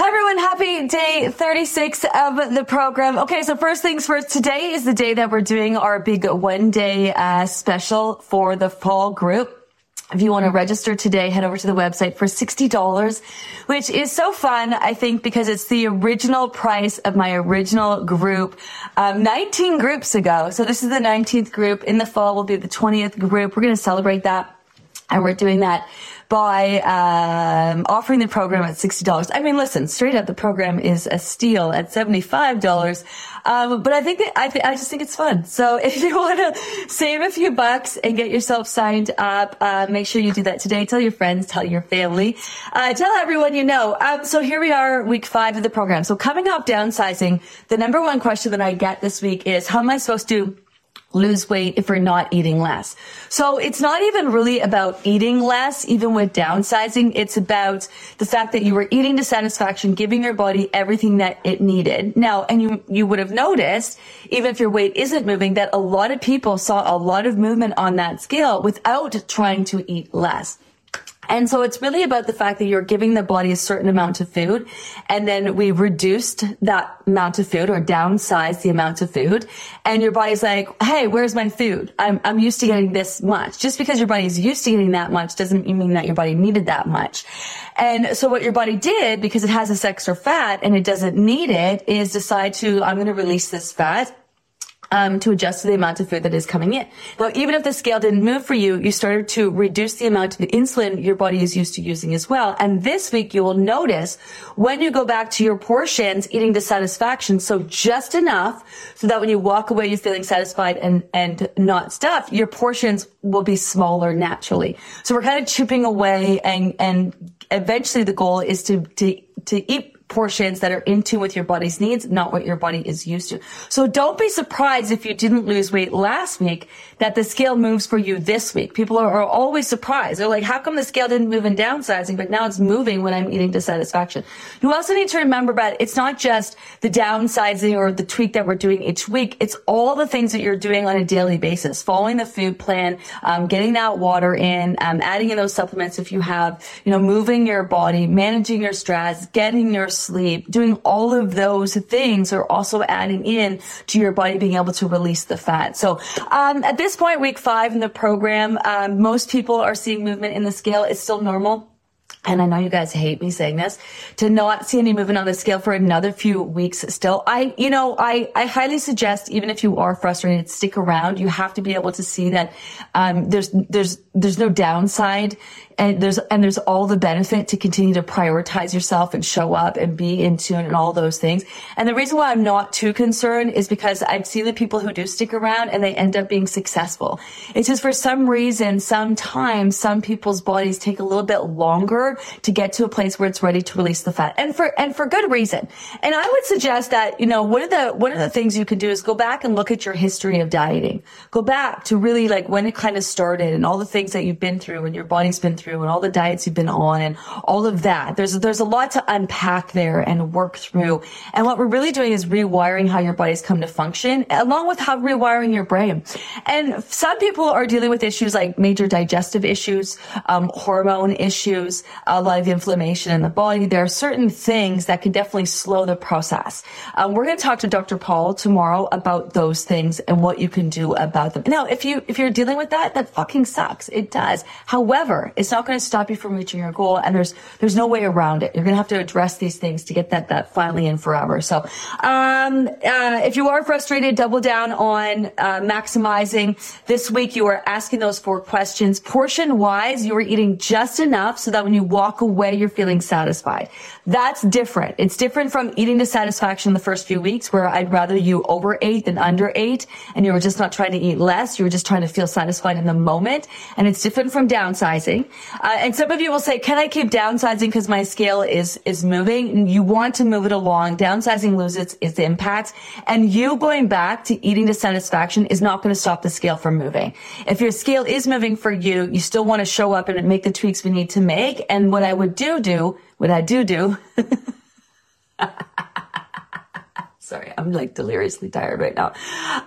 Hi everyone, happy day 36 of the program. Okay, so first things first, today is the day that we're doing our big one day uh, special for the fall group. If you want to register today, head over to the website for $60, which is so fun, I think, because it's the original price of my original group, um, 19 groups ago. So this is the 19th group. In the fall will be the 20th group. We're going to celebrate that. And we're doing that by um, offering the program at $60. I mean, listen, straight up, the program is a steal at $75. Um, but I think that, I, th- I just think it's fun. So if you want to save a few bucks and get yourself signed up, uh, make sure you do that today. Tell your friends, tell your family, uh, tell everyone you know. Um, so here we are, week five of the program. So coming up, downsizing, the number one question that I get this week is, how am I supposed to lose weight if we're not eating less. So it's not even really about eating less, even with downsizing. It's about the fact that you were eating to satisfaction, giving your body everything that it needed. Now, and you, you would have noticed, even if your weight isn't moving, that a lot of people saw a lot of movement on that scale without trying to eat less. And so it's really about the fact that you're giving the body a certain amount of food. And then we reduced that amount of food or downsized the amount of food. And your body's like, Hey, where's my food? I'm, I'm used to getting this much. Just because your body is used to getting that much doesn't mean that your body needed that much. And so what your body did, because it has this extra fat and it doesn't need it, is decide to, I'm going to release this fat um, to adjust to the amount of food that is coming in. Now, even if the scale didn't move for you, you started to reduce the amount of insulin your body is used to using as well. And this week you will notice when you go back to your portions, eating to satisfaction, so just enough so that when you walk away, you're feeling satisfied and, and not stuffed, your portions will be smaller naturally. So we're kind of chipping away and, and eventually the goal is to, to, to eat portions that are in tune with your body's needs, not what your body is used to. So don't be surprised if you didn't lose weight last week that the scale moves for you this week. People are, are always surprised. They're like, how come the scale didn't move in downsizing, but now it's moving when I'm eating to satisfaction? You also need to remember that it's not just the downsizing or the tweak that we're doing each week. It's all the things that you're doing on a daily basis, following the food plan, um, getting that water in, um, adding in those supplements if you have, you know, moving your body, managing your stress, getting your sleep, doing all of those things are also adding in to your body being able to release the fat. So um, at this point, week five in the program, um, most people are seeing movement in the scale. It's still normal and I know you guys hate me saying this, to not see any movement on the scale for another few weeks still. I, you know, I, I highly suggest, even if you are frustrated, stick around. You have to be able to see that, um, there's, there's, there's no downside and there's and there's all the benefit to continue to prioritize yourself and show up and be in tune and all those things. And the reason why I'm not too concerned is because I've seen the people who do stick around and they end up being successful. It's just for some reason, sometimes some people's bodies take a little bit longer to get to a place where it's ready to release the fat, and for and for good reason. And I would suggest that you know one of the one of the things you can do is go back and look at your history of dieting. Go back to really like when it kind of started and all the things that you've been through and your body's been through through and all the diets you've been on and all of that. There's, there's a lot to unpack there and work through. And what we're really doing is rewiring how your body's come to function along with how rewiring your brain. And some people are dealing with issues like major digestive issues, um, hormone issues, a lot of inflammation in the body. There are certain things that can definitely slow the process. Um, we're going to talk to Dr. Paul tomorrow about those things and what you can do about them. Now, if you, if you're dealing with that, that fucking sucks. It does. However, it's not not going to stop you from reaching your goal. And there's, there's no way around it. You're going to have to address these things to get that, that finally in forever. So, um, uh, if you are frustrated, double down on, uh, maximizing. This week you are asking those four questions. Portion wise, you are eating just enough so that when you walk away, you're feeling satisfied. That's different. It's different from eating to satisfaction the first few weeks where I'd rather you over ate than under ate and you were just not trying to eat less. You were just trying to feel satisfied in the moment. And it's different from downsizing. Uh, and some of you will say, can I keep downsizing because my scale is, is moving? You want to move it along. Downsizing loses its impact. And you going back to eating to satisfaction is not going to stop the scale from moving. If your scale is moving for you, you still want to show up and make the tweaks we need to make. And what I would do do, what I do do, sorry, I'm like deliriously tired right now.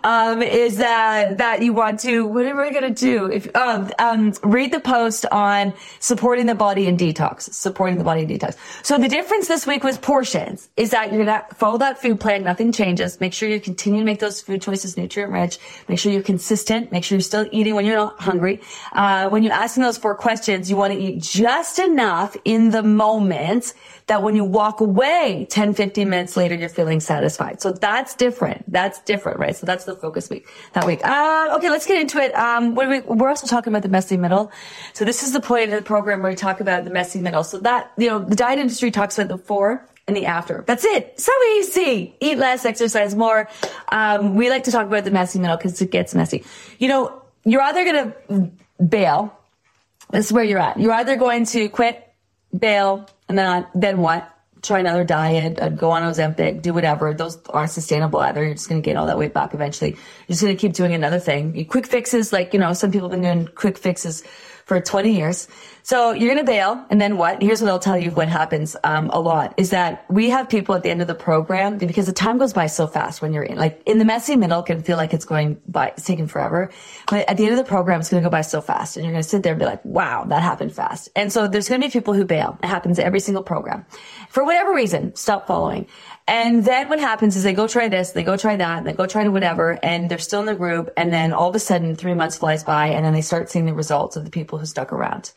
Um, is that that you want to? What am I gonna do? If um, um, read the post on supporting the body in detox, supporting the body in detox. So the difference this week was portions. Is that you're gonna follow that food plan, nothing changes. Make sure you continue to make those food choices nutrient rich. Make sure you're consistent. Make sure you're still eating when you're not hungry. Uh, when you're asking those four questions, you want to eat just enough in the moment that when you walk away 10, 15 minutes later, you're feeling satisfied. So that's different. That's different, right? So that's the focus week that week. Uh, okay, let's get into it. Um, we, we're also talking about the messy middle. So this is the point of the program where we talk about the messy middle. So that, you know, the diet industry talks about the before and the after. That's it. So easy. Eat less, exercise more. Um, we like to talk about the messy middle because it gets messy. You know, you're either going to bail. This is where you're at. You're either going to quit, bail, and then, I, then what? Try another diet, I'd go on Ozempic, do whatever. Those aren't sustainable either. You're just going to gain all that weight back eventually. You're just going to keep doing another thing. Quick fixes, like, you know, some people have been doing quick fixes for 20 years. So you're going to bail. And then what? Here's what I'll tell you what happens, um, a lot is that we have people at the end of the program because the time goes by so fast when you're in, like in the messy middle can feel like it's going by, it's taking forever. But at the end of the program, it's going to go by so fast and you're going to sit there and be like, wow, that happened fast. And so there's going to be people who bail. It happens every single program for whatever reason, stop following. And then what happens is they go try this, they go try that, they go try to whatever, and they're still in the group. And then all of a sudden, three months flies by, and then they start seeing the results of the people who stuck around.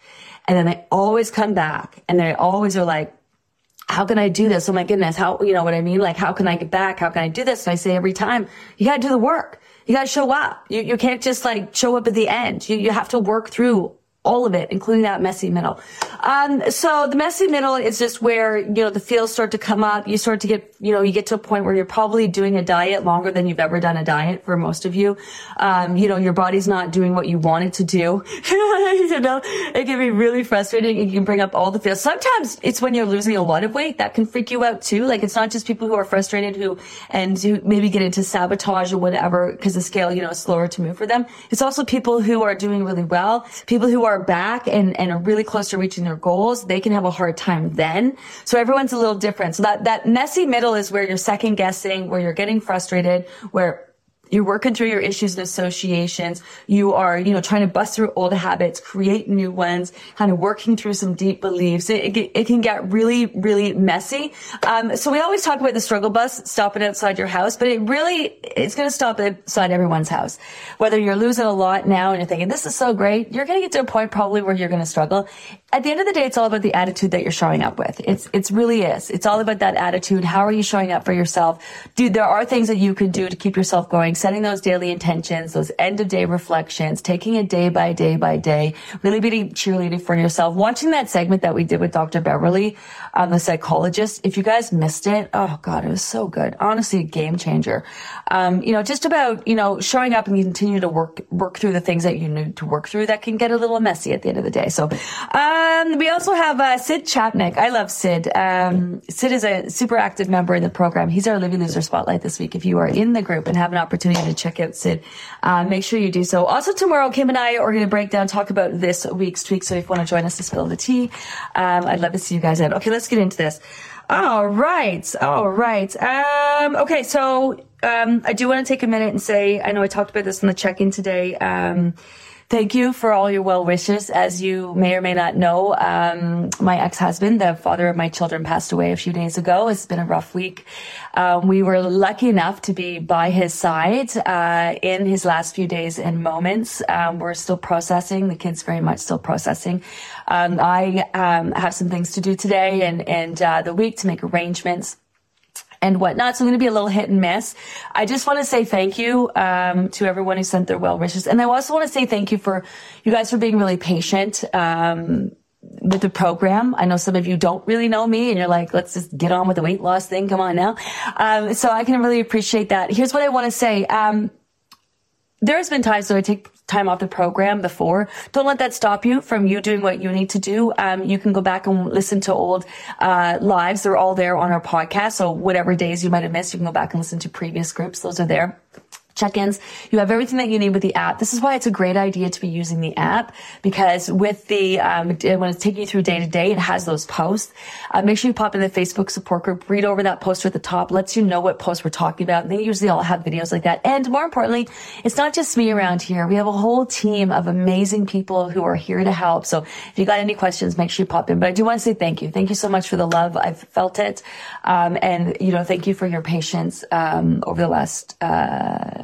And then they always come back, and they always are like, how can I do this? Oh my goodness. How, you know what I mean? Like, how can I get back? How can I do this? And I say every time, you gotta do the work. You gotta show up. You, you can't just like show up at the end. You, you have to work through all of it, including that messy middle. Um, so the messy middle is just where, you know, the feels start to come up. You start to get, you know, you get to a point where you're probably doing a diet longer than you've ever done a diet for most of you. Um, you know, your body's not doing what you want it to do. you know, it can be really frustrating. It can bring up all the feels. Sometimes it's when you're losing a lot of weight that can freak you out too. Like it's not just people who are frustrated who, and who maybe get into sabotage or whatever because the scale, you know, is slower to move for them. It's also people who are doing really well, people who are back and, and are really close to reaching their goals, they can have a hard time then. So everyone's a little different. So that, that messy middle is where you're second guessing, where you're getting frustrated, where you're working through your issues and associations. You are, you know, trying to bust through old habits, create new ones, kind of working through some deep beliefs. It, it, it can get really, really messy. Um, so we always talk about the struggle bus stopping outside your house, but it really, it's going to stop outside everyone's house. Whether you're losing a lot now and you're thinking, this is so great, you're going to get to a point probably where you're going to struggle at the end of the day, it's all about the attitude that you're showing up with. It's, it's really is. It's all about that attitude. How are you showing up for yourself? Dude, there are things that you can do to keep yourself going, setting those daily intentions, those end of day reflections, taking it day by day by day, really being cheerleading for yourself. Watching that segment that we did with Dr. Beverly, um, the psychologist. If you guys missed it, oh God, it was so good. Honestly, a game changer. Um, you know, just about, you know, showing up and continue to work, work through the things that you need to work through that can get a little messy at the end of the day. So, um, um, we also have uh, Sid Chapnick. I love Sid. Um, Sid is a super active member in the program. He's our Livy Loser Spotlight this week. If you are in the group and have an opportunity to check out Sid, uh, make sure you do so. Also tomorrow, Kim and I are going to break down, talk about this week's tweak. So if you want to join us to spill the tea, um, I'd love to see you guys out. Okay, let's get into this. All right. All right. Um, okay. So, um, I do want to take a minute and say, I know I talked about this in the check-in today. Um, Thank you for all your well wishes. As you may or may not know, um, my ex-husband, the father of my children, passed away a few days ago. It's been a rough week. Um, we were lucky enough to be by his side uh, in his last few days and moments. Um, we're still processing. The kids very much still processing. Um, I um, have some things to do today and and uh, the week to make arrangements and whatnot. So I'm going to be a little hit and miss. I just want to say thank you um, to everyone who sent their well wishes, and I also want to say thank you for you guys for being really patient. Um, with the program. I know some of you don't really know me and you're like, let's just get on with the weight loss thing. Come on now. Um, so I can really appreciate that. Here's what I want to say. Um, there's been times where I take time off the program before, don't let that stop you from you doing what you need to do. Um, you can go back and listen to old uh, lives. They're all there on our podcast. So whatever days you might have missed, you can go back and listen to previous groups. Those are there check-ins. You have everything that you need with the app. This is why it's a great idea to be using the app because with the um, when it's taking you through day to day, it has those posts. Uh, make sure you pop in the Facebook support group, read over that poster at the top, lets you know what posts we're talking about. And they usually all have videos like that. And more importantly, it's not just me around here. We have a whole team of amazing people who are here to help. So if you got any questions, make sure you pop in. But I do want to say thank you. Thank you so much for the love. I've felt it. Um, and you know, thank you for your patience um, over the last. Uh,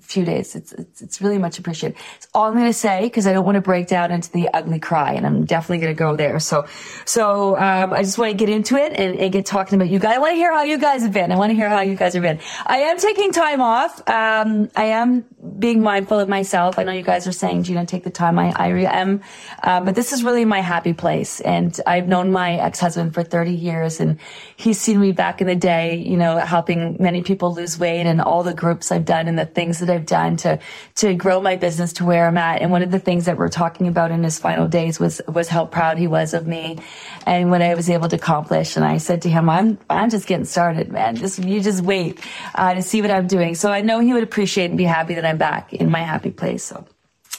few days. It's, it's, it's really much appreciated. It's all I'm going to say because I don't want to break down into the ugly cry and I'm definitely going to go there. So, so, um, I just want to get into it and, and, get talking about you guys. I want to hear how you guys have been. I want to hear how you guys have been. I am taking time off. Um, I am being mindful of myself. I know you guys are saying, Gina, take the time. I, I am. Uh, but this is really my happy place. And I've known my ex-husband for 30 years and he's seen me back in the day, you know, helping many people lose weight and all the groups I've done and the things that I've done to, to grow my business to where I'm at. And one of the things that we're talking about in his final days was, was how proud he was of me and what I was able to accomplish. And I said to him, I'm, I'm just getting started, man. Just, you just wait, uh, to see what I'm doing. So I know he would appreciate and be happy that I'm back in my happy place. So.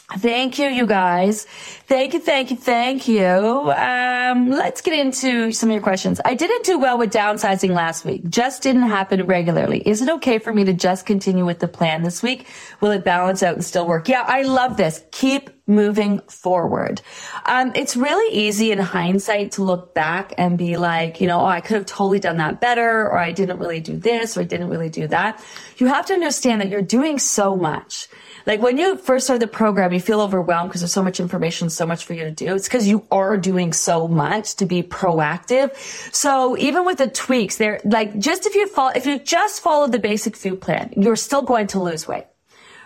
Thank you, you guys. Thank you, thank you, thank you. Um, let's get into some of your questions. I didn't do well with downsizing last week. Just didn't happen regularly. Is it okay for me to just continue with the plan this week? Will it balance out and still work? Yeah, I love this. Keep moving forward. Um, it's really easy in hindsight to look back and be like, you know, oh, I could have totally done that better, or I didn't really do this, or I didn't really do that. You have to understand that you're doing so much like when you first start the program, you feel overwhelmed because there's so much information, so much for you to do. It's because you are doing so much to be proactive. So even with the tweaks, they're like, just if you follow, if you just follow the basic food plan, you're still going to lose weight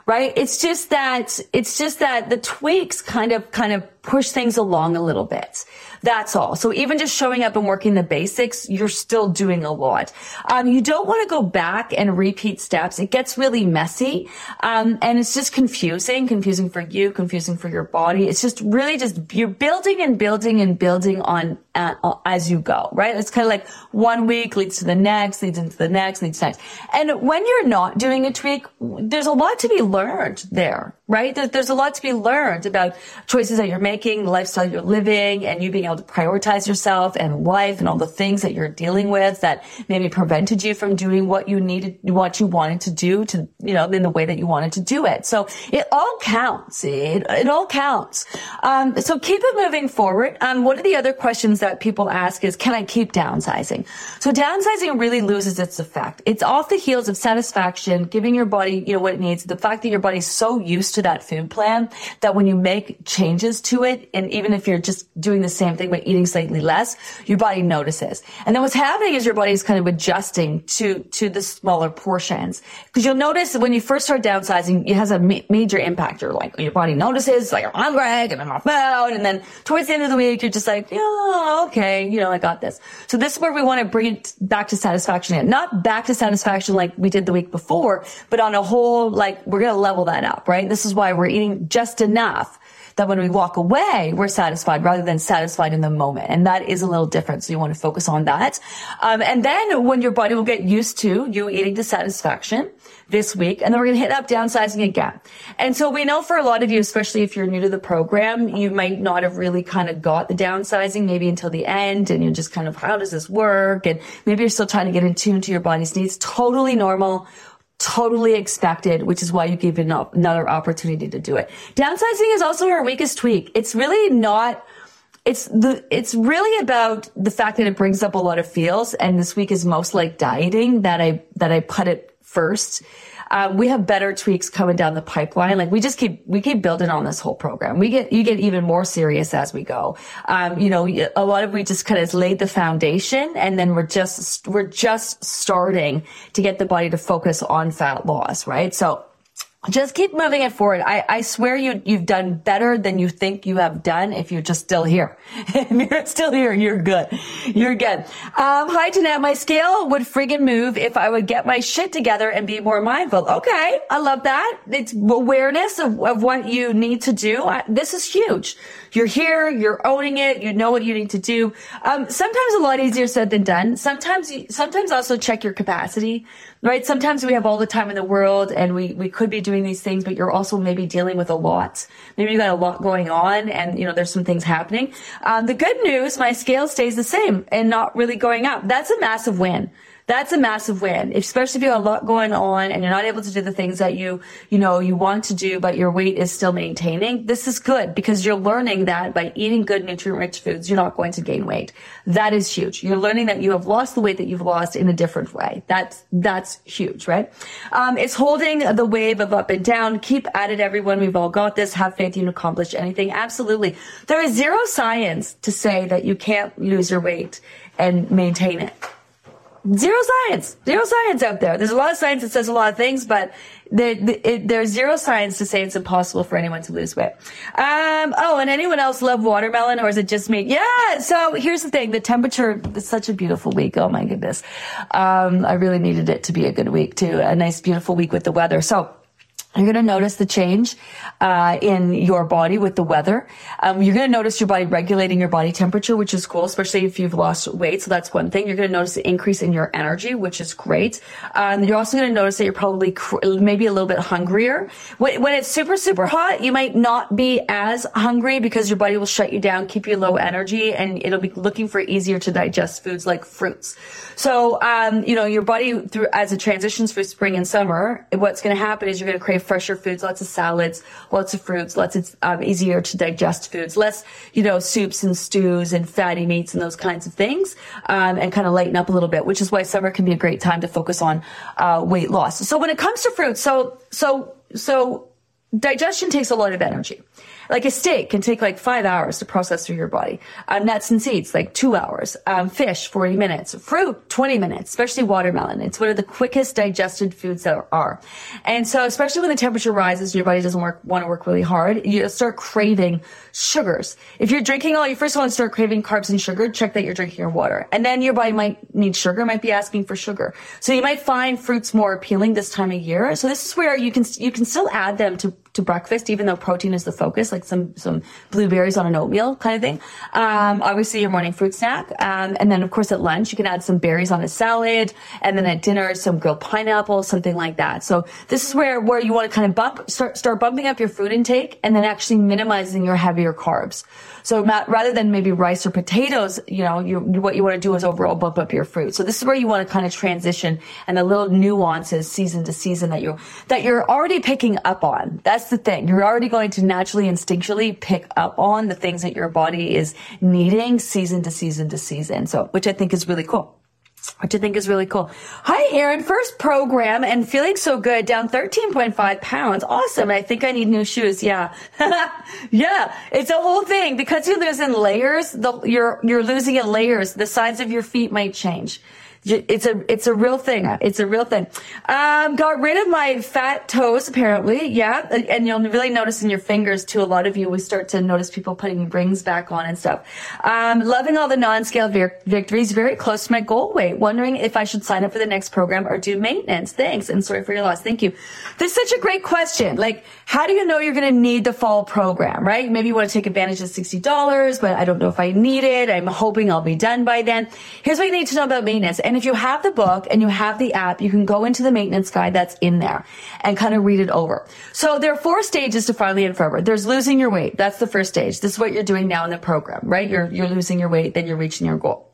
right? It's just that, it's just that the tweaks kind of, kind of push things along a little bit. That's all. So even just showing up and working the basics, you're still doing a lot. Um, you don't want to go back and repeat steps. It gets really messy. Um, and it's just confusing, confusing for you, confusing for your body. It's just really just, you're building and building and building on, uh, as you go, right? It's kind of like one week leads to the next, leads into the next, leads to the next. And when you're not doing a tweak, there's a lot to be learned there, right? There's a lot to be learned about choices that you're making, the lifestyle you're living, and you being able to prioritize yourself and life and all the things that you're dealing with that maybe prevented you from doing what you needed, what you wanted to do to, you know, in the way that you wanted to do it. So it all counts. It, it all counts. Um, so keep it moving forward. Um, one of the other questions that people ask is, can I keep downsizing? So downsizing really loses its effect. It's off the heels of satisfaction, giving your body, you know, what it needs. The fact that your body's so used to that food plan that when you make changes to it, and even if you're just doing the same thing but eating slightly less, your body notices. And then what's happening is your body is kind of adjusting to, to the smaller portions. Because you'll notice when you first start downsizing, it has a ma- major impact. You're like, your body notices, like, I'm hungry, and I'm off out. And then towards the end of the week, you're just like, oh, okay, you know, I got this. So this is where we want to bring it back to satisfaction. Not back to satisfaction like we did the week before, but on a whole, like, we're going to level that up, right? This is is why we're eating just enough that when we walk away, we're satisfied rather than satisfied in the moment. And that is a little different. So you want to focus on that. Um, and then when your body will get used to you eating to satisfaction this week, and then we're going to hit up downsizing again. And so we know for a lot of you, especially if you're new to the program, you might not have really kind of got the downsizing maybe until the end. And you're just kind of, how does this work? And maybe you're still trying to get in tune to your body's needs. Totally normal totally expected, which is why you give it another opportunity to do it. Downsizing is also our weakest tweak. It's really not, it's the, it's really about the fact that it brings up a lot of feels. And this week is most like dieting that I, that I put it first um, we have better tweaks coming down the pipeline. Like we just keep, we keep building on this whole program. We get, you get even more serious as we go. Um, you know, a lot of we just kind of laid the foundation and then we're just, we're just starting to get the body to focus on fat loss, right? So, just keep moving it forward. I, I swear you, you've done better than you think you have done if you're just still here. if you're still here, you're good. You're good. Um, hi, Jeanette. My scale would friggin' move if I would get my shit together and be more mindful. Okay. I love that. It's awareness of, of what you need to do. I, this is huge. You're here. You're owning it. You know what you need to do. Um, sometimes a lot easier said than done. Sometimes, you, sometimes also check your capacity right? Sometimes we have all the time in the world and we, we could be doing these things, but you're also maybe dealing with a lot. Maybe you got a lot going on and, you know, there's some things happening. Um, the good news, my scale stays the same and not really going up. That's a massive win that's a massive win, especially if you have a lot going on and you're not able to do the things that you, you know, you want to do, but your weight is still maintaining. This is good because you're learning that by eating good nutrient rich foods, you're not going to gain weight. That is huge. You're learning that you have lost the weight that you've lost in a different way. That's, that's huge, right? Um, it's holding the wave of up and down. Keep at it, everyone. We've all got this. Have faith you can accomplish anything. Absolutely. There is zero science to say that you can't lose your weight and maintain it zero science, zero science out there. There's a lot of science that says a lot of things, but the, the, it, there's zero science to say it's impossible for anyone to lose weight. Um, oh, and anyone else love watermelon or is it just me? Yeah. So here's the thing. The temperature is such a beautiful week. Oh my goodness. Um, I really needed it to be a good week too. A nice, beautiful week with the weather. So, you're going to notice the change uh, in your body with the weather. Um, you're going to notice your body regulating your body temperature, which is cool, especially if you've lost weight. So that's one thing. You're going to notice the increase in your energy, which is great. Um, you're also going to notice that you're probably cr- maybe a little bit hungrier. When, when, it's super, super hot, you might not be as hungry because your body will shut you down, keep you low energy, and it'll be looking for easier to digest foods like fruits. So, um, you know, your body through as it transitions through spring and summer, what's going to happen is you're going to crave fresher foods, lots of salads, lots of fruits, lots of um, easier to digest foods, less, you know, soups and stews and fatty meats and those kinds of things, um, and kind of lighten up a little bit, which is why summer can be a great time to focus on uh, weight loss. So when it comes to fruits, so so so digestion takes a lot of energy. Like a steak can take like five hours to process through your body. Uh, nuts and seeds, like two hours. Um, fish, 40 minutes. Fruit, 20 minutes, especially watermelon. It's one of the quickest digested foods there are. And so, especially when the temperature rises and your body doesn't work, want to work really hard, you start craving sugars. If you're drinking all, you first want to start craving carbs and sugar, check that you're drinking your water. And then your body might need sugar, might be asking for sugar. So you might find fruits more appealing this time of year. So this is where you can, you can still add them to to breakfast, even though protein is the focus, like some some blueberries on an oatmeal kind of thing. Um, obviously, your morning fruit snack, um, and then of course at lunch you can add some berries on a salad, and then at dinner some grilled pineapple, something like that. So this is where where you want to kind of bump start start bumping up your food intake, and then actually minimizing your heavier carbs. So rather than maybe rice or potatoes, you know, you, what you want to do is overall bump up your fruit. So this is where you want to kind of transition and the little nuances season to season that you that you're already picking up on. That's the thing. You're already going to naturally instinctually pick up on the things that your body is needing season to season to season. So, which I think is really cool which I think is really cool. Hi, Aaron. First program and feeling so good. Down 13.5 pounds. Awesome. I think I need new shoes. Yeah. yeah. It's a whole thing because you lose in layers. The, you're, you're losing in layers. The size of your feet might change. It's a it's a real thing. It's a real thing. Um, got rid of my fat toes apparently. Yeah, and you'll really notice in your fingers too. A lot of you we start to notice people putting rings back on and stuff. Um, loving all the non-scale victories. Very close to my goal weight. Wondering if I should sign up for the next program or do maintenance. Thanks and sorry for your loss. Thank you. This is such a great question. Like, how do you know you're going to need the fall program? Right? Maybe you want to take advantage of sixty dollars, but I don't know if I need it. I'm hoping I'll be done by then. Here's what you need to know about maintenance. And if you have the book and you have the app, you can go into the maintenance guide that's in there and kind of read it over. So there are four stages to finally and forever. There's losing your weight. That's the first stage. This is what you're doing now in the program, right? You're, you're losing your weight, then you're reaching your goal.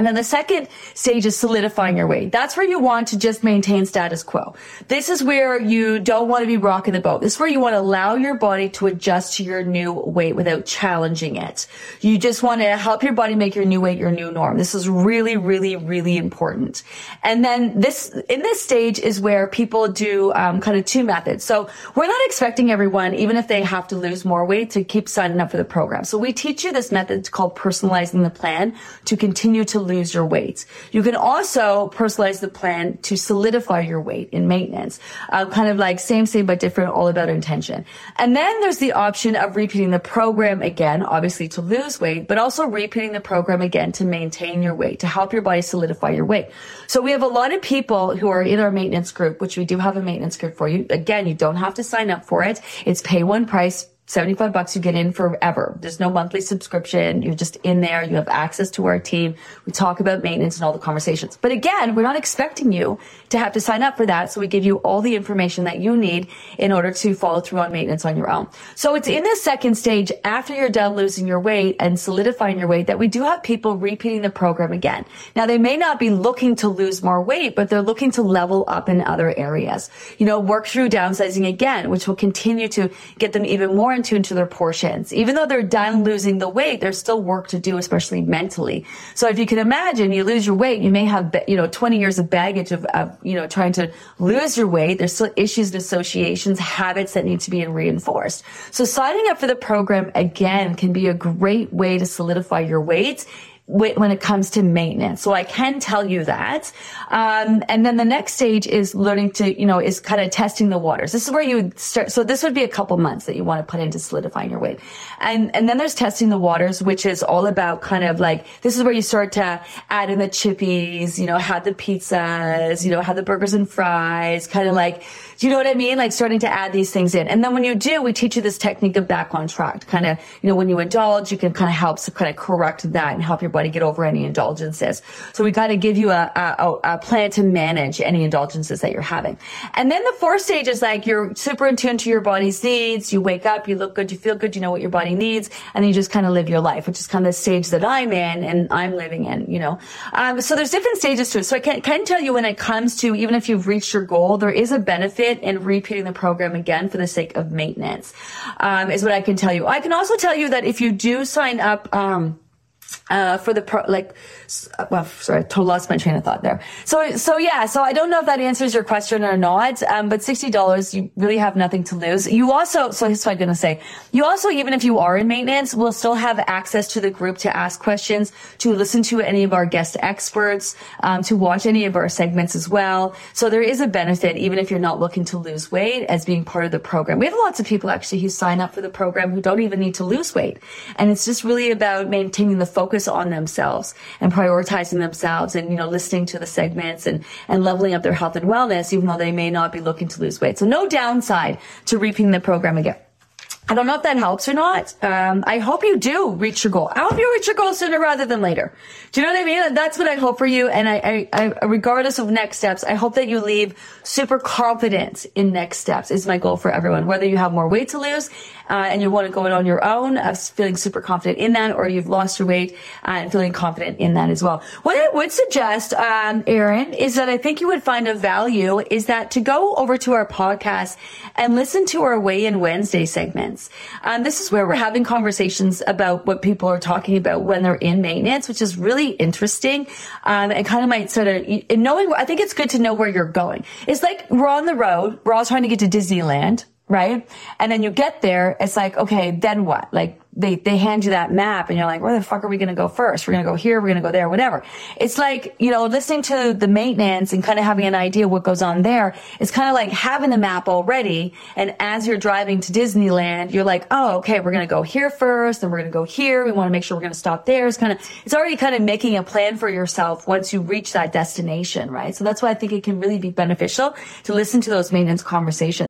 And then the second stage is solidifying your weight. That's where you want to just maintain status quo. This is where you don't want to be rocking the boat. This is where you want to allow your body to adjust to your new weight without challenging it. You just want to help your body make your new weight your new norm. This is really, really, really important. And then this, in this stage is where people do um, kind of two methods. So we're not expecting everyone, even if they have to lose more weight, to keep signing up for the program. So we teach you this method called personalizing the plan to continue to lose your weight. You can also personalize the plan to solidify your weight in maintenance. Uh, kind of like same, same, but different, all about intention. And then there's the option of repeating the program again, obviously to lose weight, but also repeating the program again to maintain your weight, to help your body solidify your weight. So we have a lot of people who are in our maintenance group, which we do have a maintenance group for you. Again, you don't have to sign up for it. It's pay one price 75 bucks you get in forever. There's no monthly subscription. You're just in there. You have access to our team. We talk about maintenance and all the conversations. But again, we're not expecting you to have to sign up for that. So we give you all the information that you need in order to follow through on maintenance on your own. So it's in the second stage after you're done losing your weight and solidifying your weight that we do have people repeating the program again. Now they may not be looking to lose more weight, but they're looking to level up in other areas. You know, work through downsizing again, which will continue to get them even more in tune to their portions. Even though they're done losing the weight, there's still work to do, especially mentally. So if you can imagine, you lose your weight, you may have, you know, 20 years of baggage of, of you know, trying to lose your weight. There's still issues and associations, habits that need to be reinforced. So signing up for the program again can be a great way to solidify your weight when it comes to maintenance. So I can tell you that. Um, and then the next stage is learning to, you know, is kind of testing the waters. This is where you would start. So this would be a couple months that you want to put into solidifying your weight. And, and then there's testing the waters, which is all about kind of like, this is where you start to add in the chippies, you know, have the pizzas, you know, have the burgers and fries, kind of like, do you know what I mean? Like starting to add these things in. And then when you do, we teach you this technique of back on track. Kind of, you know, when you indulge, you can kind of help to kind of correct that and help your body get over any indulgences. So we got to give you a, a, a plan to manage any indulgences that you're having. And then the fourth stage is like you're super in tune to your body's needs. You wake up, you look good, you feel good, you know what your body needs, and you just kind of live your life, which is kind of the stage that I'm in and I'm living in, you know. Um, so there's different stages to it. So I can, can tell you when it comes to even if you've reached your goal, there is a benefit it and repeating the program again for the sake of maintenance, um, is what I can tell you. I can also tell you that if you do sign up, um, uh, for the pro, like, well, sorry, I lost my train of thought there. So, so yeah, so I don't know if that answers your question or not, um, but $60, you really have nothing to lose. You also, so here's what I'm going to say. You also, even if you are in maintenance, will still have access to the group to ask questions, to listen to any of our guest experts, um, to watch any of our segments as well. So there is a benefit, even if you're not looking to lose weight as being part of the program. We have lots of people actually who sign up for the program who don't even need to lose weight. And it's just really about maintaining the focus on themselves and prioritizing themselves and, you know, listening to the segments and, and leveling up their health and wellness, even though they may not be looking to lose weight. So no downside to repeating the program again. I don't know if that helps or not. Um, I hope you do reach your goal. I hope you reach your goal sooner rather than later. Do you know what I mean? That's what I hope for you. And I, I, I, regardless of next steps, I hope that you leave super confident in next steps is my goal for everyone. Whether you have more weight to lose, uh, and you want to go it on your own, uh, feeling super confident in that, or you've lost your weight uh, and feeling confident in that as well. What I would suggest, um, Aaron, is that I think you would find a value is that to go over to our podcast and listen to our Weigh In Wednesday segments. Um, this is where we're having conversations about what people are talking about when they're in maintenance, which is really interesting. Um, and kind of might sort of, knowing, I think it's good to know where you're going. It's like we're on the road. We're all trying to get to Disneyland, right? And then you get there. It's like, okay, then what? Like, they, they hand you that map and you're like, where the fuck are we going to go first? We're going to go here. We're going to go there, whatever. It's like, you know, listening to the maintenance and kind of having an idea what goes on there. It's kind of like having the map already. And as you're driving to Disneyland, you're like, oh, okay, we're going to go here first. Then we're going to go here. We want to make sure we're going to stop there. It's kind of, it's already kind of making a plan for yourself once you reach that destination, right? So that's why I think it can really be beneficial to listen to those maintenance conversations.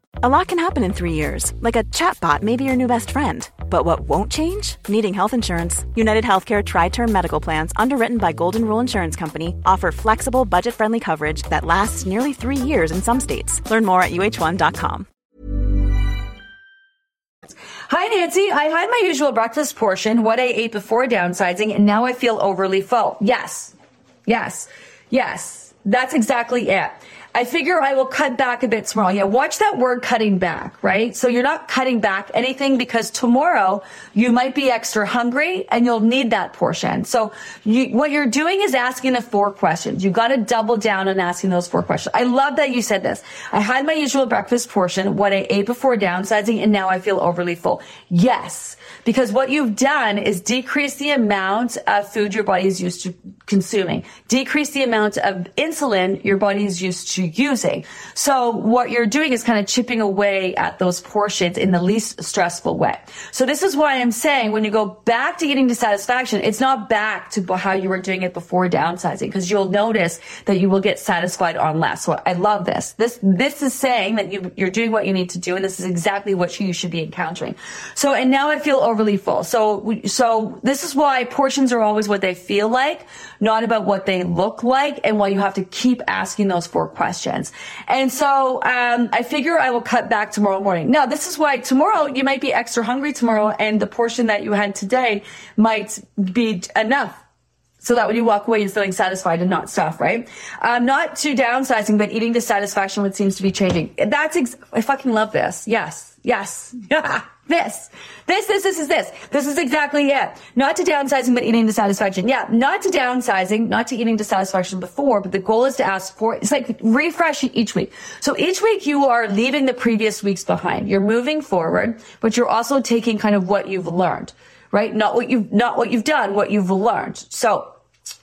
A lot can happen in three years, like a chatbot may be your new best friend. But what won't change? Needing health insurance. United Healthcare Tri Term Medical Plans, underwritten by Golden Rule Insurance Company, offer flexible, budget friendly coverage that lasts nearly three years in some states. Learn more at uh1.com. Hi, Nancy. I had my usual breakfast portion, what I ate before downsizing, and now I feel overly full. Yes. Yes. Yes. That's exactly it. I figure I will cut back a bit tomorrow. Yeah, watch that word cutting back, right? So you're not cutting back anything because tomorrow you might be extra hungry and you'll need that portion. So you, what you're doing is asking the four questions. You got to double down on asking those four questions. I love that you said this. I had my usual breakfast portion, what I ate before downsizing, and now I feel overly full. Yes. Because what you've done is decrease the amount of food your body is used to consuming, decrease the amount of insulin your body is used to using. So what you're doing is kind of chipping away at those portions in the least stressful way. So this is why I'm saying when you go back to eating dissatisfaction, it's not back to how you were doing it before downsizing because you'll notice that you will get satisfied on less. So I love this. This, this is saying that you, you're doing what you need to do. And this is exactly what you should be encountering. So, and now I feel overly full. So, so this is why portions are always what they feel like, not about what they look like and why you have to keep asking those four questions. And so, um, I figure I will cut back tomorrow morning. Now, this is why tomorrow you might be extra hungry tomorrow and the portion that you had today might be enough so that when you walk away, you're feeling satisfied and not stuffed, right? Um, not to downsizing, but eating to satisfaction, what seems to be changing. That's, ex- I fucking love this. Yes. Yes. Ah, this. This, this, this is this. This is exactly it. Not to downsizing, but eating dissatisfaction. Yeah. Not to downsizing, not to eating dissatisfaction before, but the goal is to ask for, it's like refresh each week. So each week you are leaving the previous weeks behind. You're moving forward, but you're also taking kind of what you've learned right? Not what you've, not what you've done, what you've learned. So,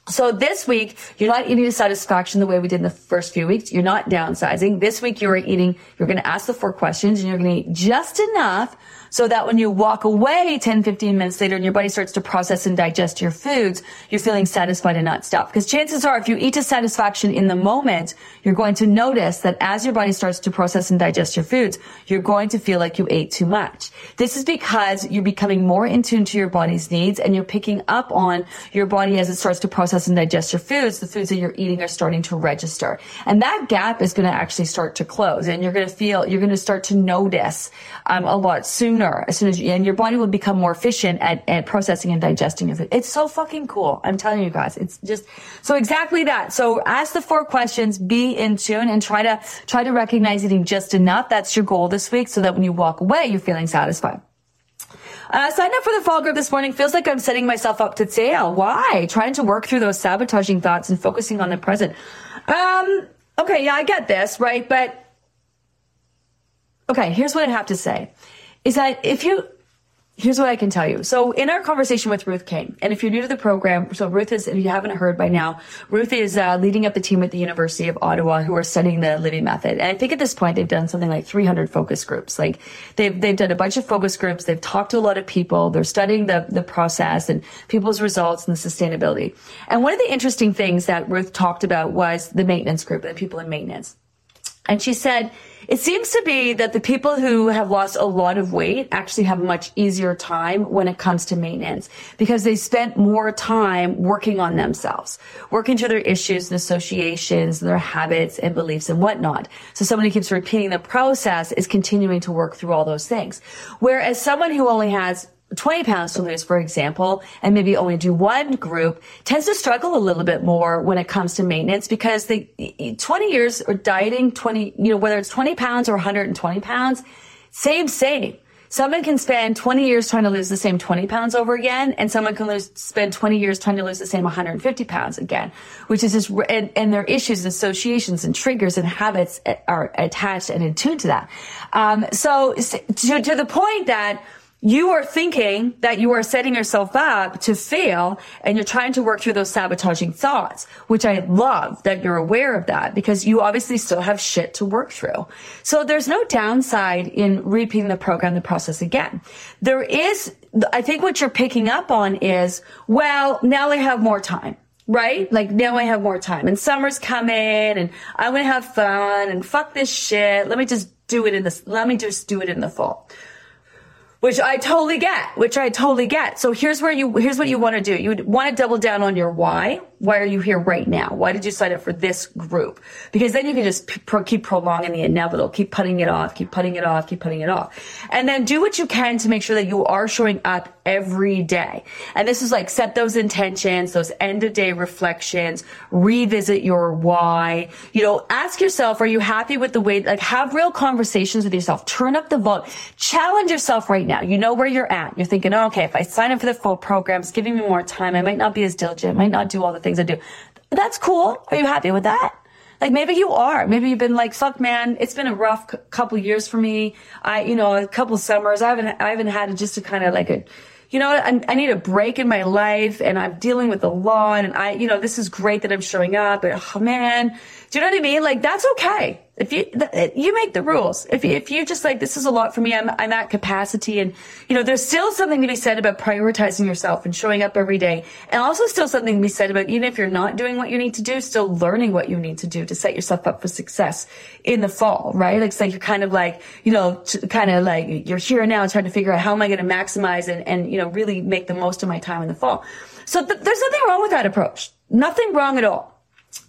so this week, you're not eating to satisfaction the way we did in the first few weeks. You're not downsizing. This week, you're eating, you're going to ask the four questions and you're going to eat just enough so that when you walk away 10, 15 minutes later and your body starts to process and digest your foods, you're feeling satisfied and not stuffed. Because chances are, if you eat to satisfaction in the moment, you're going to notice that as your body starts to process and digest your foods, you're going to feel like you ate too much. This is because you're becoming more in tune to your body's needs and you're picking up on your body as it starts to process and digest your foods. The foods that you're eating are starting to register. And that gap is going to actually start to close and you're going to feel, you're going to start to notice um, a lot sooner sooner as soon as you, and your body will become more efficient at, at processing and digesting it. It's so fucking cool. I'm telling you guys, it's just, so exactly that. So ask the four questions, be in tune and try to, try to recognize eating just enough. That's your goal this week so that when you walk away, you're feeling satisfied. Uh, signed up for the fall group this morning. Feels like I'm setting myself up to fail. Why? Trying to work through those sabotaging thoughts and focusing on the present. Um, okay, yeah, I get this, right? But, okay, here's what I have to say is that if you Here's what I can tell you. So in our conversation with Ruth Kane, and if you're new to the program, so Ruth is, if you haven't heard by now, Ruth is uh, leading up the team at the University of Ottawa who are studying the Livy Method. And I think at this point they've done something like 300 focus groups. Like they've, they've done a bunch of focus groups. They've talked to a lot of people. They're studying the, the process and people's results and the sustainability. And one of the interesting things that Ruth talked about was the maintenance group, the people in maintenance. And she said, it seems to be that the people who have lost a lot of weight actually have a much easier time when it comes to maintenance because they spent more time working on themselves, working through their issues and associations, their habits and beliefs and whatnot. So someone who keeps repeating the process is continuing to work through all those things. Whereas someone who only has 20 pounds to lose, for example, and maybe only do one group tends to struggle a little bit more when it comes to maintenance because they, 20 years or dieting, 20, you know, whether it's 20 pounds or 120 pounds, same, same. Someone can spend 20 years trying to lose the same 20 pounds over again, and someone can lose, spend 20 years trying to lose the same 150 pounds again, which is just, and, and their issues and associations and triggers and habits are attached and in tune to that. Um, so to, to the point that you are thinking that you are setting yourself up to fail and you're trying to work through those sabotaging thoughts, which I love that you're aware of that because you obviously still have shit to work through. So there's no downside in repeating the program, the process again. There is, I think what you're picking up on is, well, now I have more time right? Like now I have more time and summer's coming and I'm going to have fun and fuck this shit. Let me just do it in this, let me just do it in the fall. Which I totally get, which I totally get. So here's where you, here's what you want to do. You want to double down on your why. Why are you here right now? Why did you sign up for this group? Because then you can just p- keep prolonging the inevitable, keep putting it off, keep putting it off, keep putting it off. And then do what you can to make sure that you are showing up every day. And this is like set those intentions, those end of day reflections, revisit your why, you know, ask yourself, are you happy with the way, like have real conversations with yourself, turn up the volume, challenge yourself right now. You know where you're at. You're thinking, oh, okay, if I sign up for the full program, it's giving me more time. I might not be as diligent, might not do all the things I do. That's cool. Are you happy with that? Like maybe you are. Maybe you've been like, fuck man, it's been a rough c- couple years for me. I, you know, a couple summers. I haven't, I haven't had just a kind of like a, you know, I, I, need a break in my life and I'm dealing with the law and I, you know, this is great that I'm showing up, but oh man, do you know what I mean? Like that's okay. If you, you make the rules. If you, if you just like, this is a lot for me, I'm, I'm at capacity and, you know, there's still something to be said about prioritizing yourself and showing up every day. And also still something to be said about, even if you're not doing what you need to do, still learning what you need to do to set yourself up for success in the fall, right? It's like you're kind of like, you know, kind of like you're here now trying to figure out how am I going to maximize and, and, you know, really make the most of my time in the fall. So th- there's nothing wrong with that approach. Nothing wrong at all.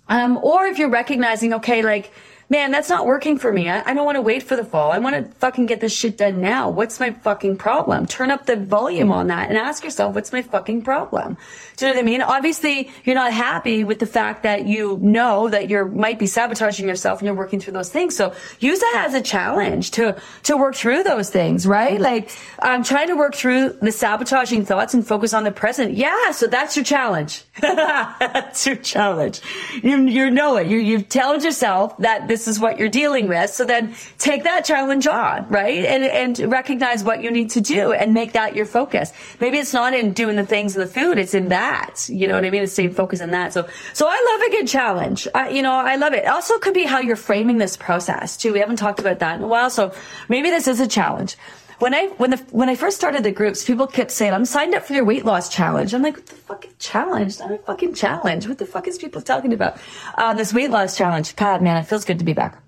Um, or if you're recognizing, okay, like, man, that's not working for me. I, I don't want to wait for the fall. I want to fucking get this shit done now. What's my fucking problem? Turn up the volume on that and ask yourself, what's my fucking problem? Do you know what I mean? Obviously, you're not happy with the fact that you know that you're might be sabotaging yourself and you're working through those things. So use that as a challenge to, to work through those things, right? Like, I'm trying to work through the sabotaging thoughts and focus on the present. Yeah. So that's your challenge. that's your challenge. You, you know it. You, you've told yourself that this is what you're dealing with. So then take that challenge on, right? And, and recognize what you need to do and make that your focus. Maybe it's not in doing the things in the food. It's in that. You know what I mean? It's staying focused on that. So, so I love a good challenge. I, you know, I love it. Also could be how you're framing this process too. We haven't talked about that in a while. So maybe this is a challenge when I when the when I first started the groups, people kept saying, "I'm signed up for your weight loss challenge." I'm like, "What the fucking challenge? Not a fucking challenge. What the fuck is people talking about?" Uh, this weight loss challenge, Pat. Man, it feels good to be back.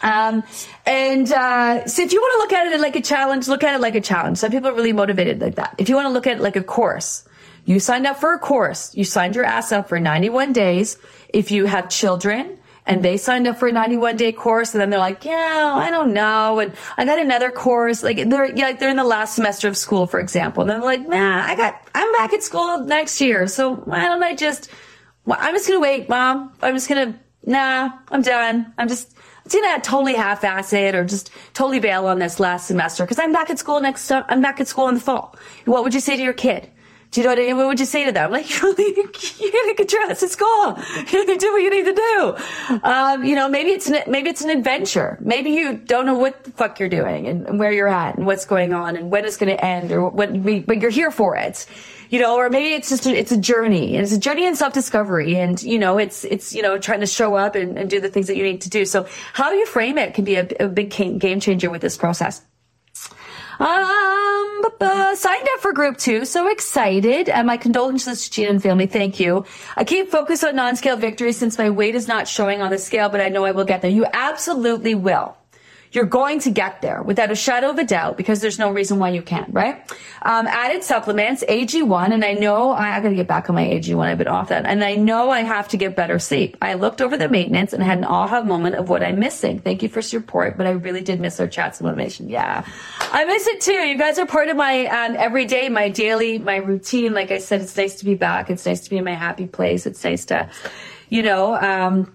Um, and uh, so if you want to look at it like a challenge, look at it like a challenge. Some people are really motivated like that. If you want to look at it like a course, you signed up for a course. You signed your ass up for 91 days. If you have children and they signed up for a 91 day course and then they're like, yeah, I don't know. And I got another course. Like they're, yeah, like they're in the last semester of school, for example. And they're like, man, I got, I'm back at school next year. So why don't I just, well, I'm just going to wait, mom. I'm just going to, nah, I'm done. I'm just, just gonna totally half-ass it or just totally bail on this last semester because I'm back at school next, I'm back at school in the fall. What would you say to your kid? Do you know what I mean? What would you say to them? Like, you gotta get dressed at school. You gotta do what you need to do. Um, you know, maybe it's an, maybe it's an adventure. Maybe you don't know what the fuck you're doing and, and where you're at and what's going on and when it's going to end or what, but you're here for it. You know, or maybe it's just, a, it's a journey and it's a journey in self-discovery and, you know, it's, it's, you know, trying to show up and, and do the things that you need to do. So how you frame it can be a, a big game changer with this process. Um, uh, signed up for group two. So excited. And my condolences to Gina and family. Thank you. I keep focused on non-scale victories since my weight is not showing on the scale, but I know I will get there. You absolutely will. You're going to get there without a shadow of a doubt because there's no reason why you can't, right? Um, added supplements, AG1, and I know I, I gotta get back on my AG1. I've been off that. And I know I have to get better sleep. I looked over the maintenance and had an aha moment of what I'm missing. Thank you for support, but I really did miss our chats and motivation. Yeah. I miss it too. You guys are part of my, um, everyday, my daily, my routine. Like I said, it's nice to be back. It's nice to be in my happy place. It's nice to, you know, um,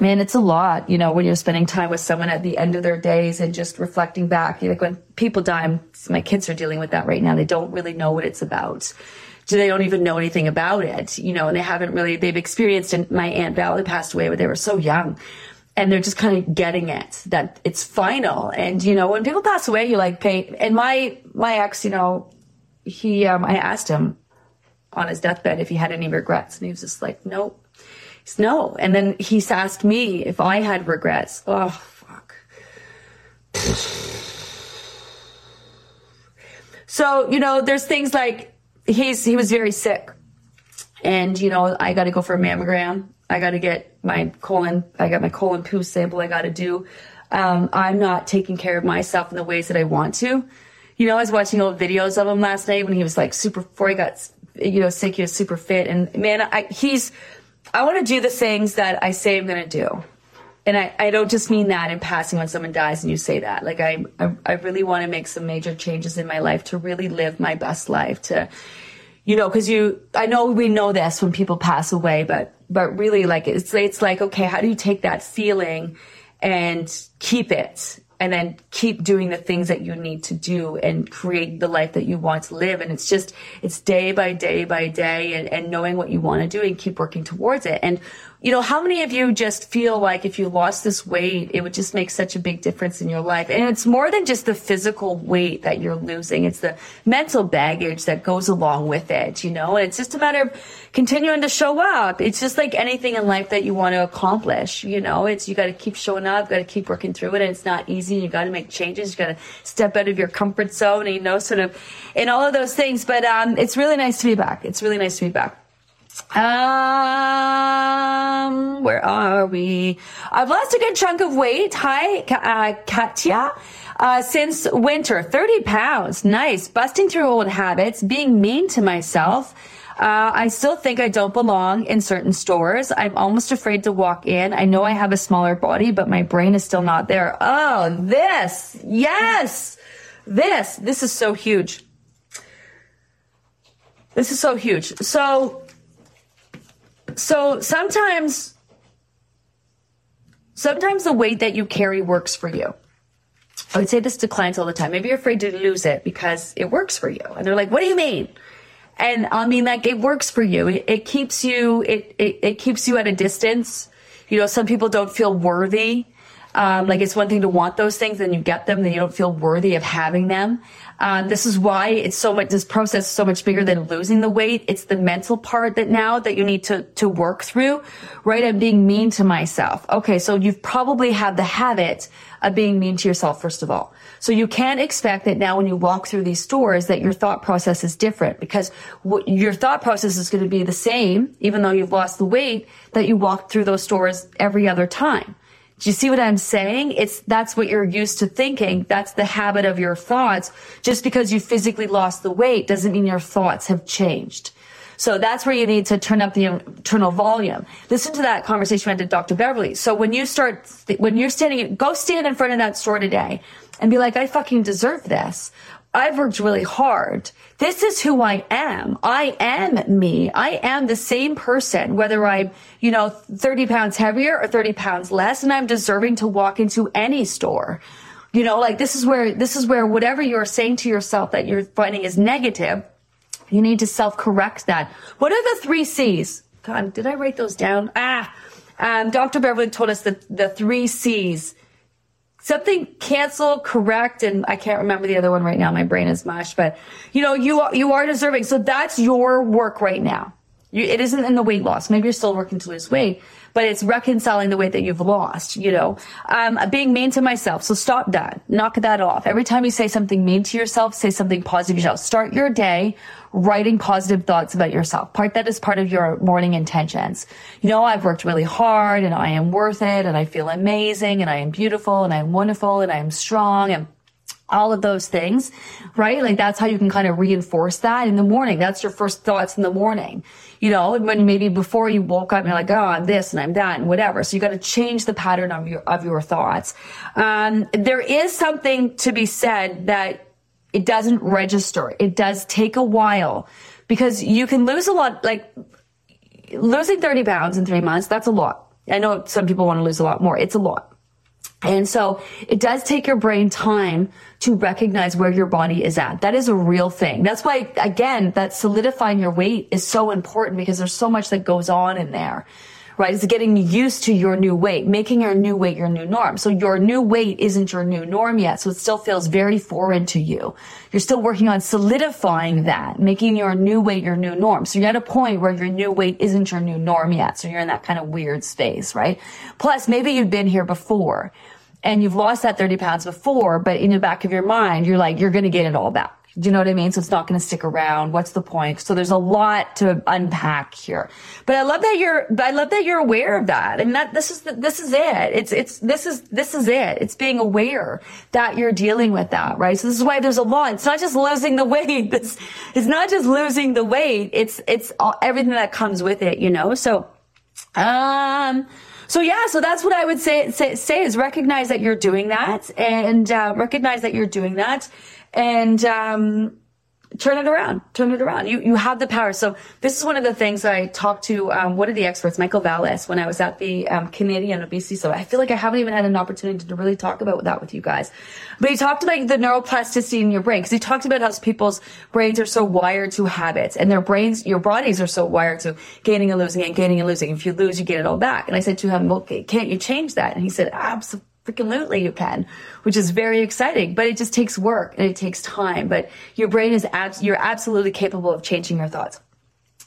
man, it's a lot, you know, when you're spending time with someone at the end of their days and just reflecting back. Like when people die, my kids are dealing with that right now. They don't really know what it's about. Do they don't even know anything about it, you know, and they haven't really, they've experienced, and my Aunt Valley passed away when they were so young. And they're just kind of getting it that it's final. And, you know, when people pass away, you like pay, and my, my ex, you know, he, um, I asked him on his deathbed if he had any regrets. And he was just like, nope no. And then he's asked me if I had regrets. Oh, fuck. So, you know, there's things like he's, he was very sick. And, you know, I got to go for a mammogram. I got to get my colon, I got my colon poo sample I got to do. Um, I'm not taking care of myself in the ways that I want to You know, I was watching old videos of him last night when he was like super, before he got, you know, sick, he was super fit. And man, I, he's, I want to do the things that I say I'm going to do. And I, I don't just mean that in passing when someone dies and you say that. Like I, I, I really want to make some major changes in my life to really live my best life to, you know, cause you, I know we know this when people pass away, but, but really like it's, it's like, okay, how do you take that feeling and keep it and then keep doing the things that you need to do and create the life that you want to live. And it's just, it's day by day by day and, and knowing what you want to do and keep working towards it. And you know, how many of you just feel like if you lost this weight, it would just make such a big difference in your life? And it's more than just the physical weight that you're losing. It's the mental baggage that goes along with it, you know, and it's just a matter of continuing to show up. It's just like anything in life that you want to accomplish, you know, it's, you got to keep showing up, got to keep working through it. And it's not easy. You got to make changes. You got to step out of your comfort zone and, you know, sort of, and all of those things. But, um, it's really nice to be back. It's really nice to be back. Um, where are we? I've lost a good chunk of weight. Hi, uh, Katya. Uh, since winter, 30 pounds. Nice. Busting through old habits, being mean to myself. Uh, I still think I don't belong in certain stores. I'm almost afraid to walk in. I know I have a smaller body, but my brain is still not there. Oh, this. Yes. This. This is so huge. This is so huge. So, so sometimes, sometimes the weight that you carry works for you. I would say this to clients all the time. Maybe you're afraid to lose it because it works for you. And they're like, what do you mean? And I mean, like, it works for you. It, it keeps you, it, it, it, keeps you at a distance. You know, some people don't feel worthy. Um, like it's one thing to want those things and you get them, then you don't feel worthy of having them. Uh, this is why it's so much, this process is so much bigger than losing the weight. It's the mental part that now that you need to, to work through, right? I'm being mean to myself. Okay. So you've probably had the habit of being mean to yourself, first of all. So you can't expect that now when you walk through these stores that your thought process is different because what, your thought process is going to be the same, even though you've lost the weight that you walk through those stores every other time. Do you see what I'm saying? It's, that's what you're used to thinking. That's the habit of your thoughts. Just because you physically lost the weight doesn't mean your thoughts have changed. So that's where you need to turn up the internal volume. Listen to that conversation I with Dr. Beverly. So when you start, when you're standing, go stand in front of that store today and be like, I fucking deserve this. I've worked really hard. This is who I am. I am me. I am the same person, whether I'm, you know, 30 pounds heavier or 30 pounds less, and I'm deserving to walk into any store. You know, like this is where, this is where whatever you're saying to yourself that you're finding is negative, you need to self correct that. What are the three C's? God, did I write those down? Ah, um, Dr. Beverly told us that the three C's something cancel, correct, and I can't remember the other one right now. My brain is mush, but you know, you you are deserving. So that's your work right now. You, it isn't in the weight loss. Maybe you're still working to lose weight, but it's reconciling the way that you've lost, you know, um, being mean to myself. So stop that. Knock that off. Every time you say something mean to yourself, say something positive yourself. Start your day writing positive thoughts about yourself. Part that is part of your morning intentions. You know, I've worked really hard and I am worth it and I feel amazing and I am beautiful and I am wonderful and I am strong and all of those things, right? Like that's how you can kind of reinforce that in the morning. That's your first thoughts in the morning, you know, when maybe before you woke up you're like, oh, I'm this and I'm that and whatever. So you got to change the pattern of your, of your thoughts. Um, there is something to be said that it doesn't register. It does take a while because you can lose a lot, like losing 30 pounds in three months. That's a lot. I know some people want to lose a lot more. It's a lot. And so it does take your brain time to recognize where your body is at. That is a real thing. That's why, again, that solidifying your weight is so important because there's so much that goes on in there right? It's getting used to your new weight, making your new weight your new norm. So your new weight isn't your new norm yet. So it still feels very foreign to you. You're still working on solidifying that, making your new weight your new norm. So you're at a point where your new weight isn't your new norm yet. So you're in that kind of weird space, right? Plus, maybe you've been here before and you've lost that 30 pounds before, but in the back of your mind, you're like, you're going to get it all back Do you know what I mean? So it's not going to stick around. What's the point? So there's a lot to unpack here. But I love that you're, I love that you're aware of that. And that this is, the, this is it. It's, it's, this is, this is it. It's being aware that you're dealing with that, right? So this is why there's a lot. It's not just losing the weight. It's, it's not just losing the weight. It's, it's all, everything that comes with it, you know? So, um, so yeah, so that's what I would say, say, say is recognize that you're doing that and, uh, recognize that you're doing that. And, um, turn it around, turn it around. You, you have the power. So this is one of the things I talked to, um, one of the experts, Michael Vallis, when I was at the, um, Canadian Obesity. So I feel like I haven't even had an opportunity to really talk about that with you guys. But he talked about the neuroplasticity in your brain because he talked about how people's brains are so wired to habits and their brains, your bodies are so wired to gaining and losing and gaining and losing. If you lose, you get it all back. And I said to him, well, can't you change that? And he said, absolutely freaking you can, which is very exciting, but it just takes work and it takes time. But your brain is abs- you're absolutely capable of changing your thoughts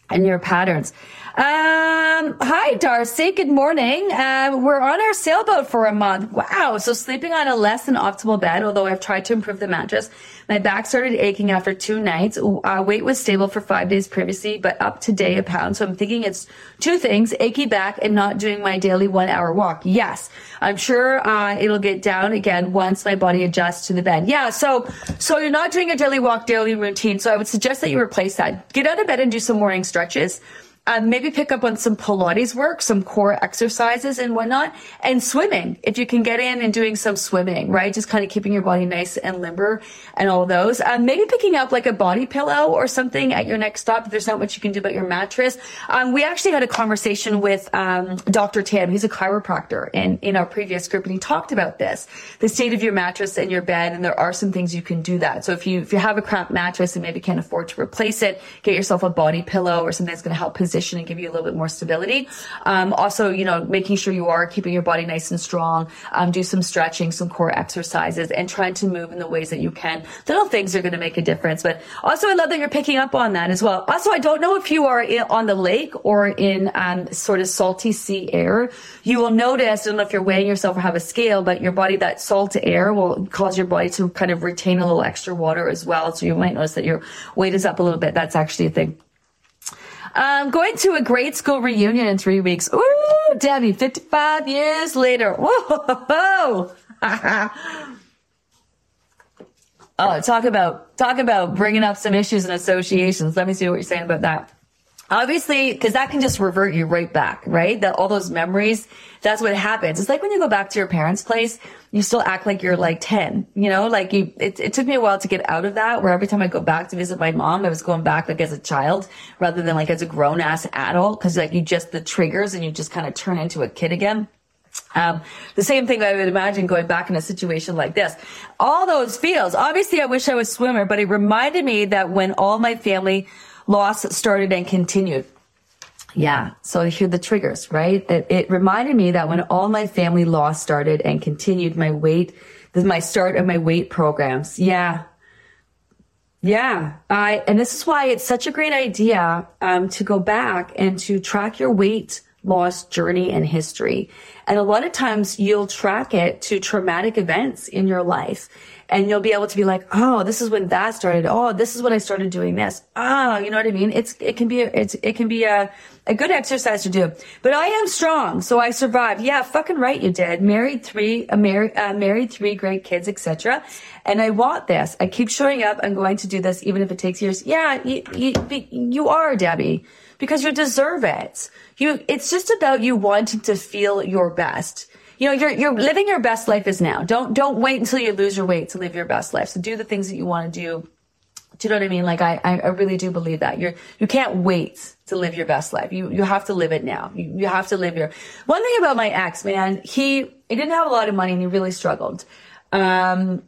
and your patterns. Um, hi, Darcy. Good morning. Uh, we're on our sailboat for a month. Wow. So sleeping on a less than optimal bed, although I've tried to improve the mattress. My back started aching after two nights. Uh, weight was stable for five days previously, but up today a pound. So I'm thinking it's two things, achy back and not doing my daily one hour walk. Yes. I'm sure, uh, it'll get down again once my body adjusts to the bed. Yeah. So, so you're not doing a daily walk, daily routine. So I would suggest that you replace that. Get out of bed and do some morning stretches stretches um, maybe pick up on some Pilates work, some core exercises and whatnot, and swimming. If you can get in and doing some swimming, right? Just kind of keeping your body nice and limber and all those. Um, maybe picking up like a body pillow or something at your next stop there's not much you can do about your mattress. Um, we actually had a conversation with um, Dr. Tim. He's a chiropractor in, in our previous group, and he talked about this, the state of your mattress and your bed, and there are some things you can do that. So if you if you have a crap mattress and maybe can't afford to replace it, get yourself a body pillow or something that's going to help position position and give you a little bit more stability. Um, also, you know, making sure you are keeping your body nice and strong. Um, do some stretching, some core exercises, and trying to move in the ways that you can. Little things are going to make a difference. But also, I love that you're picking up on that as well. Also, I don't know if you are in, on the lake or in um, sort of salty sea air. You will notice, I don't know if you're weighing yourself or have a scale, but your body, that salt air will cause your body to kind of retain a little extra water as well. So you might notice that your weight is up a little bit. That's actually a thing. I'm going to a grade school reunion in three weeks. Ooh, Debbie, 55 years later. Whoa. oh, talk about, talk about bringing up some issues and associations. Let me see what you're saying about that. Obviously, because that can just revert you right back, right? That all those memories, that's what happens. It's like when you go back to your parents' place, you still act like you're like 10, you know, like you, it, it took me a while to get out of that where every time I go back to visit my mom, I was going back like as a child rather than like as a grown ass adult. Cause like you just the triggers and you just kind of turn into a kid again. Um, the same thing I would imagine going back in a situation like this. All those feels. Obviously, I wish I was swimmer, but it reminded me that when all my family loss started and continued. Yeah. So I hear the triggers, right? It, it reminded me that when all my family loss started and continued my weight, this my start of my weight programs. Yeah. Yeah. I, and this is why it's such a great idea, um, to go back and to track your weight loss journey and history. And a lot of times you'll track it to traumatic events in your life and you'll be able to be like, oh, this is when that started. Oh, this is when I started doing this. Oh, you know what I mean? It's, it can be, it's, it can be a, a good exercise to do. But I am strong, so I survived. Yeah, fucking right, you did. Married three, uh, married, uh, married three great kids, etc. And I want this. I keep showing up. I'm going to do this, even if it takes years. Yeah, you, you, you are, Debbie, because you deserve it. You, it's just about you wanting to feel your best you know, you're, you're living your best life is now. Don't, don't wait until you lose your weight to live your best life. So do the things that you want to do. Do you know what I mean? Like I, I really do believe that you're, you can't wait to live your best life. You, you have to live it now. You, you have to live your, one thing about my ex, man, he, he didn't have a lot of money and he really struggled. Um,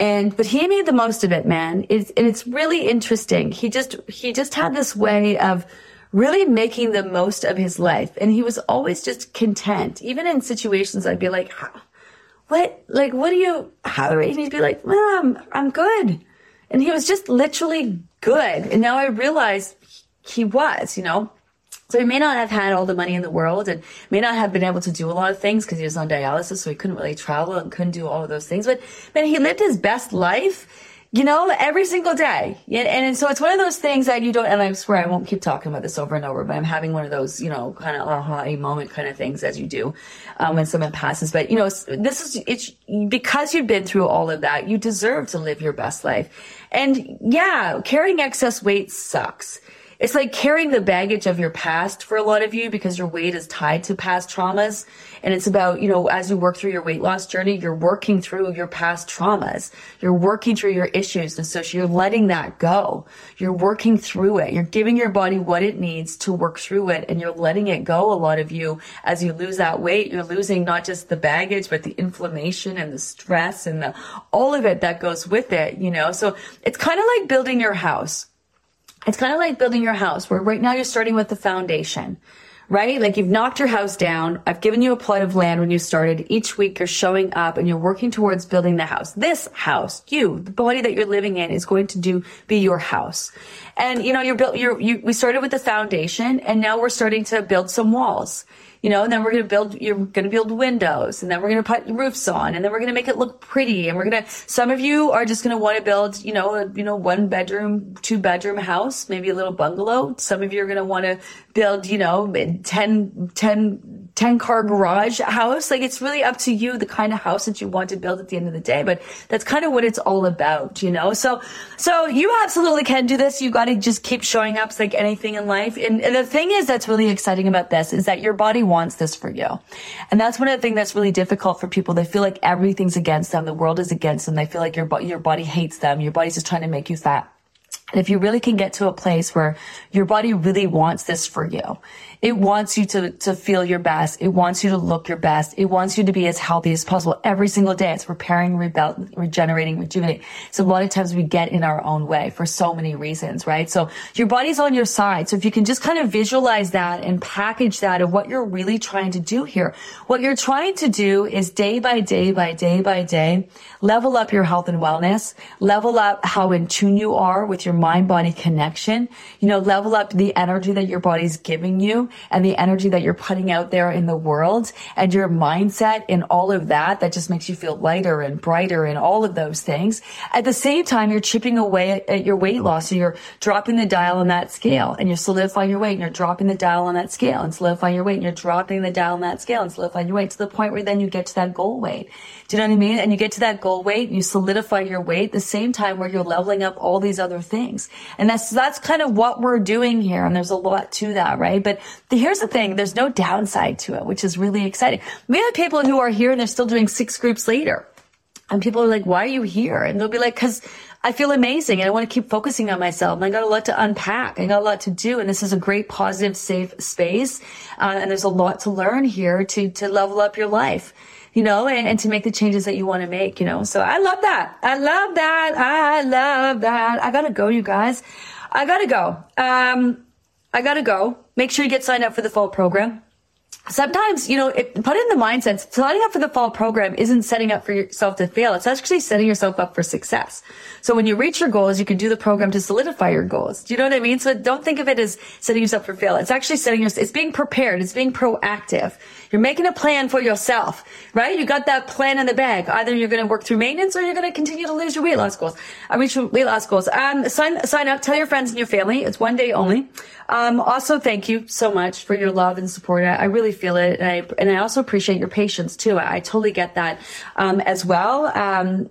and, but he made the most of it, man. It's, and it's really interesting. He just, he just had this way of, really making the most of his life. And he was always just content. Even in situations, I'd be like, what, like, what do you, how, are and he'd be like, Mom, I'm good. And he was just literally good. And now I realize he was, you know, so he may not have had all the money in the world and may not have been able to do a lot of things because he was on dialysis. So he couldn't really travel and couldn't do all of those things. But man, he lived his best life you know, every single day. And, and so it's one of those things that you don't, and I swear I won't keep talking about this over and over, but I'm having one of those, you know, kind of aha moment kind of things as you do, um, when someone passes. But, you know, this is, it's because you've been through all of that, you deserve to live your best life. And yeah, carrying excess weight sucks it's like carrying the baggage of your past for a lot of you because your weight is tied to past traumas. And it's about, you know, as you work through your weight loss journey, you're working through your past traumas. You're working through your issues. And so you're letting that go. You're working through it. You're giving your body what it needs to work through it. And you're letting it go. A lot of you, as you lose that weight, you're losing not just the baggage, but the inflammation and the stress and the, all of it that goes with it, you know? So it's kind of like building your house it's kind of like building your house where right now you're starting with the foundation, right? Like you've knocked your house down. I've given you a plot of land when you started. Each week you're showing up and you're working towards building the house. This house, you, the body that you're living in is going to do, be your house. And you know, you're built, you're, you, we started with the foundation and now we're starting to build some walls you know, and then we're going to build, you're going to build windows and then we're going to put roofs on and then we're going to make it look pretty. And we're going to, some of you are just going to want to build, you know, a, you know, one bedroom, two bedroom house, maybe a little bungalow. Some of you are going to want to build, you know, 10, 10, 10 car garage house. Like it's really up to you, the kind of house that you want to build at the end of the day. But that's kind of what it's all about, you know? So, so you absolutely can do this. You got to just keep showing up. It's like anything in life. And, and the thing is that's really exciting about this is that your body wants this for you. And that's one of the things that's really difficult for people. They feel like everything's against them. The world is against them. They feel like your, your body hates them. Your body's just trying to make you fat. And if you really can get to a place where your body really wants this for you, it wants you to, to feel your best. It wants you to look your best. It wants you to be as healthy as possible every single day. It's repairing, rebel, regenerating, rejuvenating. So a lot of times we get in our own way for so many reasons, right? So your body's on your side. So if you can just kind of visualize that and package that of what you're really trying to do here, what you're trying to do is day by day by day by day, level up your health and wellness, level up how in tune you are with your mind body connection, you know, level up the energy that your body's giving you and the energy that you're putting out there in the world and your mindset and all of that, that just makes you feel lighter and brighter and all of those things. At the same time, you're chipping away at your weight loss. So you're dropping the dial on that scale and you're solidifying your weight and you're dropping the dial on that scale and solidifying your weight and you're dropping the dial on that scale and solidifying your weight to the point where then you get to that goal weight. Do you know what I mean? And you get to that goal weight and you solidify your weight at the same time where you're leveling up all these other things. And that's, that's kind of what we're doing here. And there's a lot to that, right? But here's the thing. There's no downside to it, which is really exciting. We have people who are here and they're still doing six groups later. And people are like, why are you here? And they'll be like, cause I feel amazing and I want to keep focusing on myself. And I got a lot to unpack. I got a lot to do. And this is a great, positive, safe space. Uh, and there's a lot to learn here to, to level up your life you know, and, and to make the changes that you want to make, you know. So I love that. I love that. I love that. I gotta go, you guys. I gotta go. Um, I gotta go. Make sure you get signed up for the fall program sometimes, you know, it, put in the mindset, signing up for the fall program isn't setting up for yourself to fail. It's actually setting yourself up for success. So when you reach your goals, you can do the program to solidify your goals. Do you know what I mean? So don't think of it as setting yourself for fail. It's actually setting yourself, it's being prepared. It's being proactive. You're making a plan for yourself, right? You got that plan in the bag. Either you're going to work through maintenance or you're going to continue to lose your weight loss goals. I your weight loss goals. Um, sign, sign up, tell your friends and your family. It's one day only. Um, also thank you so much for your love and support. I, I really feel it. And I, and I also appreciate your patience too. I, I totally get that, um, as well. Um,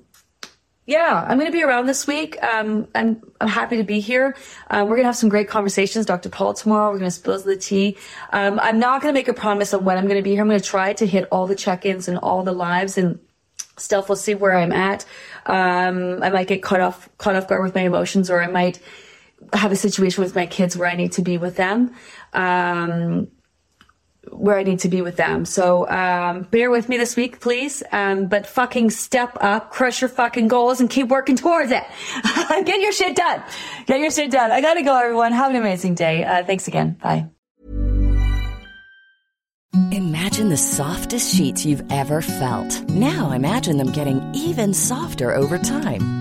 yeah, I'm going to be around this week. Um, I'm, I'm happy to be here. Um, we're going to have some great conversations. Dr. Paul tomorrow. We're going to spill the tea. Um, I'm not going to make a promise of when I'm going to be here. I'm going to try to hit all the check-ins and all the lives and stuff. We'll see where I'm at. Um, I might get caught off, caught off guard with my emotions or I might have a situation with my kids where I need to be with them. Um, where I need to be with them. So um, bear with me this week, please. Um, but fucking step up, crush your fucking goals, and keep working towards it. Get your shit done. Get your shit done. I gotta go, everyone. Have an amazing day. Uh, thanks again. Bye. Imagine the softest sheets you've ever felt. Now imagine them getting even softer over time.